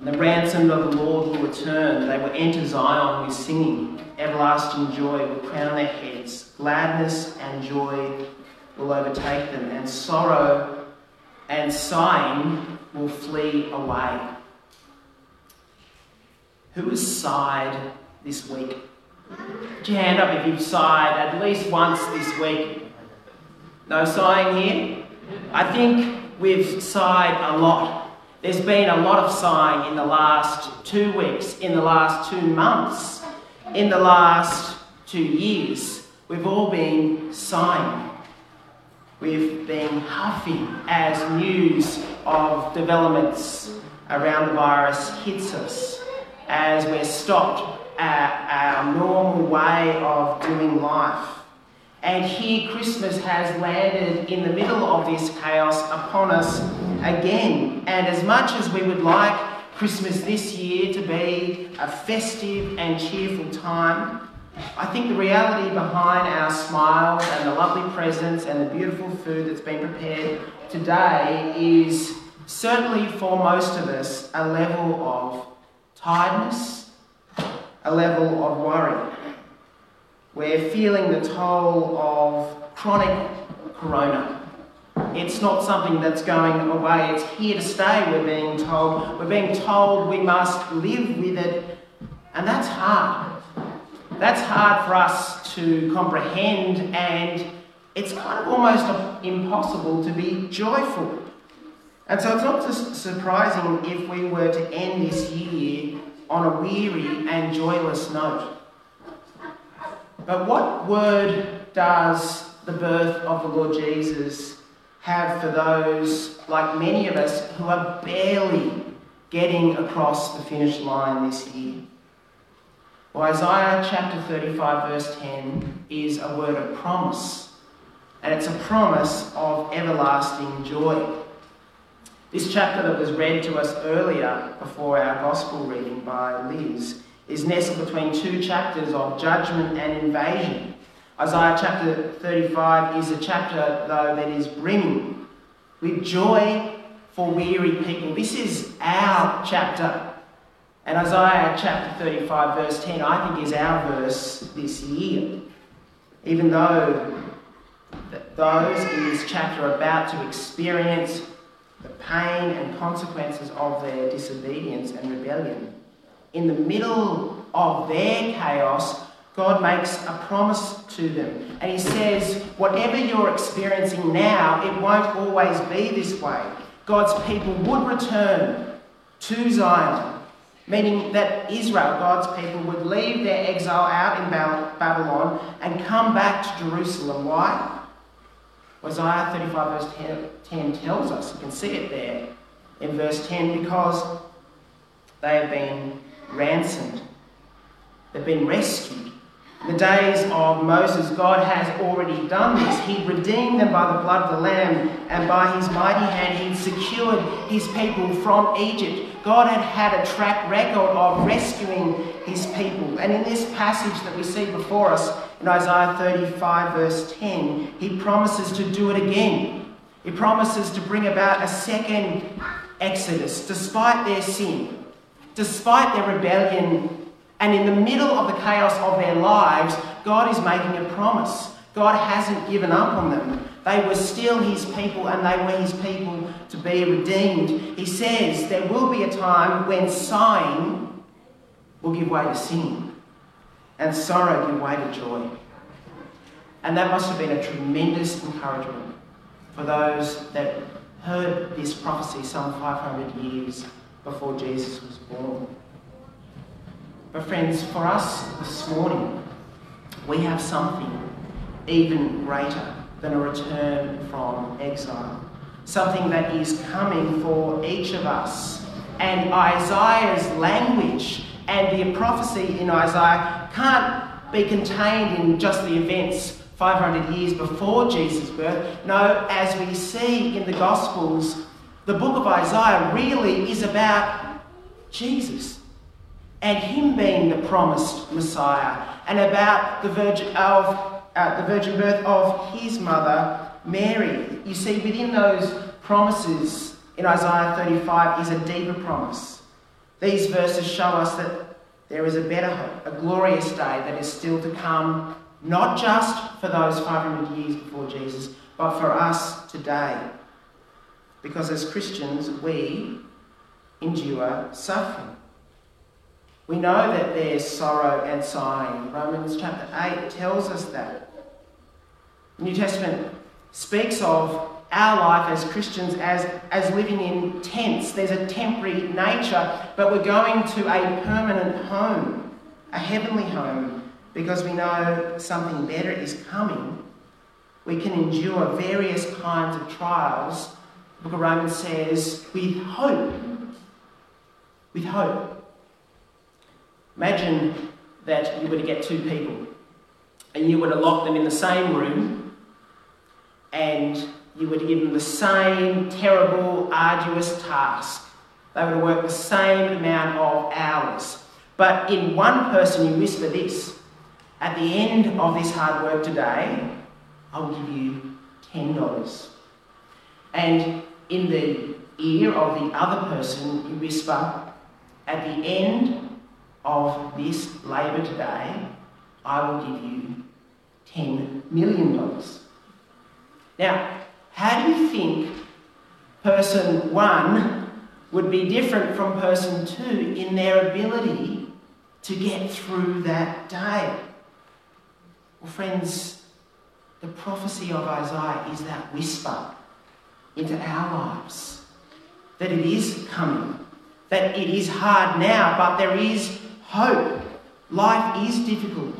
And the ransomed of the Lord will return. They will enter Zion with singing. Everlasting joy will crown their heads. Gladness and joy will overtake them, and sorrow and sighing will flee away. Who has sighed this week? Put your hand up if you've sighed at least once this week. No sighing here? I think we've sighed a lot. There's been a lot of sighing in the last two weeks, in the last two months, in the last two years. We've all been sighing. We've been huffing as news of developments around the virus hits us, as we're stopped at our normal way of doing life. And here Christmas has landed in the middle of this chaos upon us again. And as much as we would like Christmas this year to be a festive and cheerful time, I think the reality behind our smiles and the lovely presents and the beautiful food that's been prepared today is certainly for most of us a level of tiredness, a level of worry. We're feeling the toll of chronic corona. It's not something that's going away, it's here to stay, we're being told. We're being told we must live with it, and that's hard. That's hard for us to comprehend, and it's kind of almost impossible to be joyful. And so it's not just surprising if we were to end this year on a weary and joyless note. But what word does the birth of the Lord Jesus have for those, like many of us, who are barely getting across the finish line this year? Well, Isaiah chapter 35, verse 10 is a word of promise, and it's a promise of everlasting joy. This chapter that was read to us earlier before our gospel reading by Liz is nestled between two chapters of judgment and invasion. Isaiah chapter 35 is a chapter, though, that is brimming with joy for weary people. This is our chapter. And Isaiah chapter 35, verse 10, I think is our verse this year. Even though those in this chapter are about to experience the pain and consequences of their disobedience and rebellion. In the middle of their chaos, God makes a promise to them. And He says, whatever you're experiencing now, it won't always be this way. God's people would return to Zion, meaning that Israel, God's people, would leave their exile out in Babylon and come back to Jerusalem. Why? Isaiah 35, verse 10, 10 tells us, you can see it there in verse 10, because they have been ransomed, they've been rescued. In the days of Moses, God has already done this. He redeemed them by the blood of the Lamb, and by his mighty hand, he secured his people from Egypt. God had had a track record of rescuing his people. And in this passage that we see before us, in Isaiah 35, verse 10, he promises to do it again. He promises to bring about a second exodus, despite their sin, despite their rebellion and in the middle of the chaos of their lives, God is making a promise. God hasn't given up on them. They were still his people and they were his people to be redeemed. He says there will be a time when sighing will give way to singing and sorrow give way to joy. And that must have been a tremendous encouragement for those that heard this prophecy some 500 years before Jesus was born. But, friends, for us this morning, we have something even greater than a return from exile. Something that is coming for each of us. And Isaiah's language and the prophecy in Isaiah can't be contained in just the events 500 years before Jesus' birth. No, as we see in the Gospels, the book of Isaiah really is about Jesus and him being the promised Messiah, and about the virgin of uh, the virgin birth of his mother Mary. You see, within those promises in Isaiah 35 is a deeper promise These verses show us that there is a better hope, a glorious day that is still to come, not just for those 500 years before Jesus, but for us today. Because as Christians, we endure suffering. We know that there's sorrow and sighing. Romans chapter 8 tells us that. The New Testament speaks of our life as Christians as, as living in tents. There's a temporary nature, but we're going to a permanent home, a heavenly home, because we know something better is coming. We can endure various kinds of trials, the book of Romans says, with hope. With hope. Imagine that you were to get two people and you were to lock them in the same room and you were to give them the same terrible, arduous task. They were to work the same amount of hours. But in one person, you whisper this At the end of this hard work today, I will give you $10. And in the ear of the other person, you whisper, At the end of this labour today, I will give you $10 million. Now, how do you think person one would be different from person two in their ability to get through that day? Well, friends, the prophecy of Isaiah is that whisper into our lives that it is coming, that it is hard now, but there is hope. Life is difficult.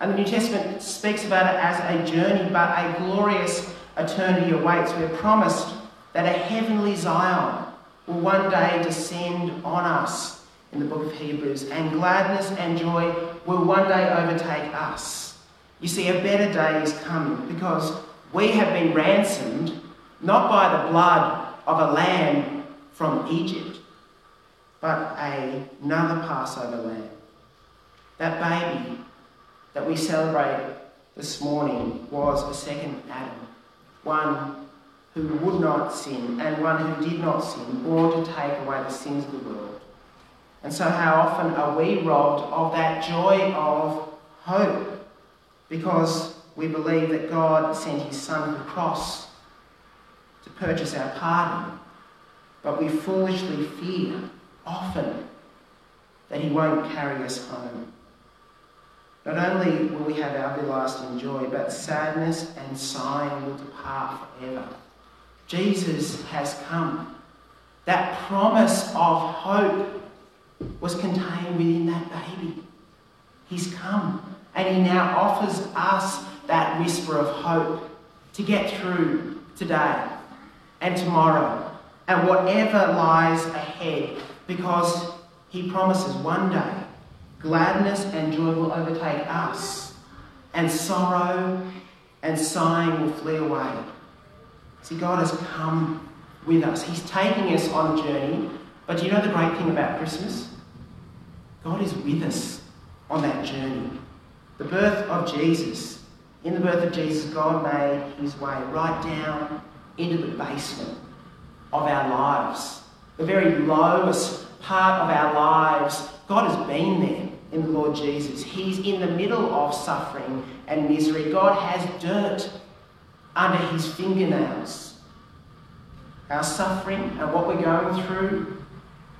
And the New Testament speaks about it as a journey, but a glorious eternity awaits. We're promised that a heavenly Zion will one day descend on us in the book of Hebrews, and gladness and joy will one day overtake us. You see, a better day is coming because we have been ransomed not by the blood of a lamb from Egypt, but a, another Passover lamb. That baby that we celebrate this morning was a second Adam one who would not sin and one who did not sin, born to take away the sins of the world. And so, how often are we robbed of that joy of hope because we believe that God sent his Son to the cross to purchase our pardon, but we foolishly fear often that he won't carry us home. Not only will we have our everlasting joy, but sadness and sighing will depart forever. Jesus has come. That promise of hope was contained within that baby. He's come, and he now offers us that whisper of hope to get through today and tomorrow and whatever lies ahead because he promises one day Gladness and joy will overtake us, and sorrow and sighing will flee away. See, God has come with us. He's taking us on a journey. But do you know the great thing about Christmas? God is with us on that journey. The birth of Jesus. In the birth of Jesus, God made his way right down into the basement of our lives. The very lowest part of our lives. God has been there in the Lord Jesus. He's in the middle of suffering and misery. God has dirt under his fingernails. Our suffering and what we're going through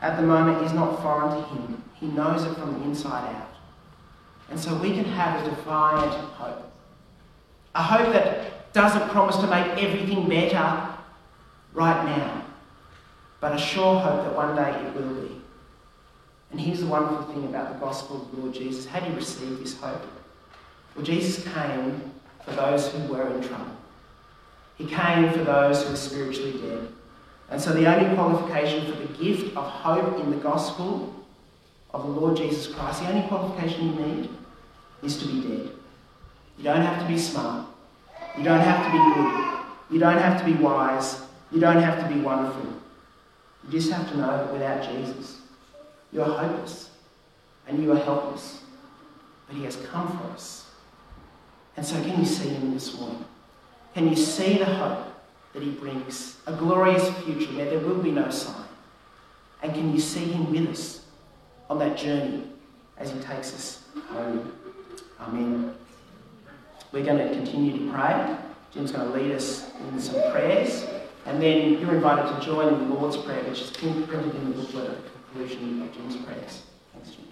at the moment is not foreign to him. He knows it from the inside out. And so we can have a defiant hope. A hope that doesn't promise to make everything better right now, but a sure hope that one day it will be. And here's the wonderful thing about the gospel of the Lord Jesus. How do you receive this hope? Well, Jesus came for those who were in trouble. He came for those who were spiritually dead. And so the only qualification for the gift of hope in the gospel of the Lord Jesus Christ, the only qualification you need is to be dead. You don't have to be smart. You don't have to be good. You don't have to be wise. You don't have to be wonderful. You just have to know that without Jesus, you are hopeless and you are helpless. But He has come for us. And so, can you see Him this morning? Can you see the hope that He brings? A glorious future where there will be no sign. And can you see Him with us on that journey as He takes us home. Amen. We're going to continue to pray. Jim's going to lead us in some prayers. And then you're invited to join in the Lord's Prayer, which is printed in the booklet at the conclusion of Jim's prayers. Thanks, Jim.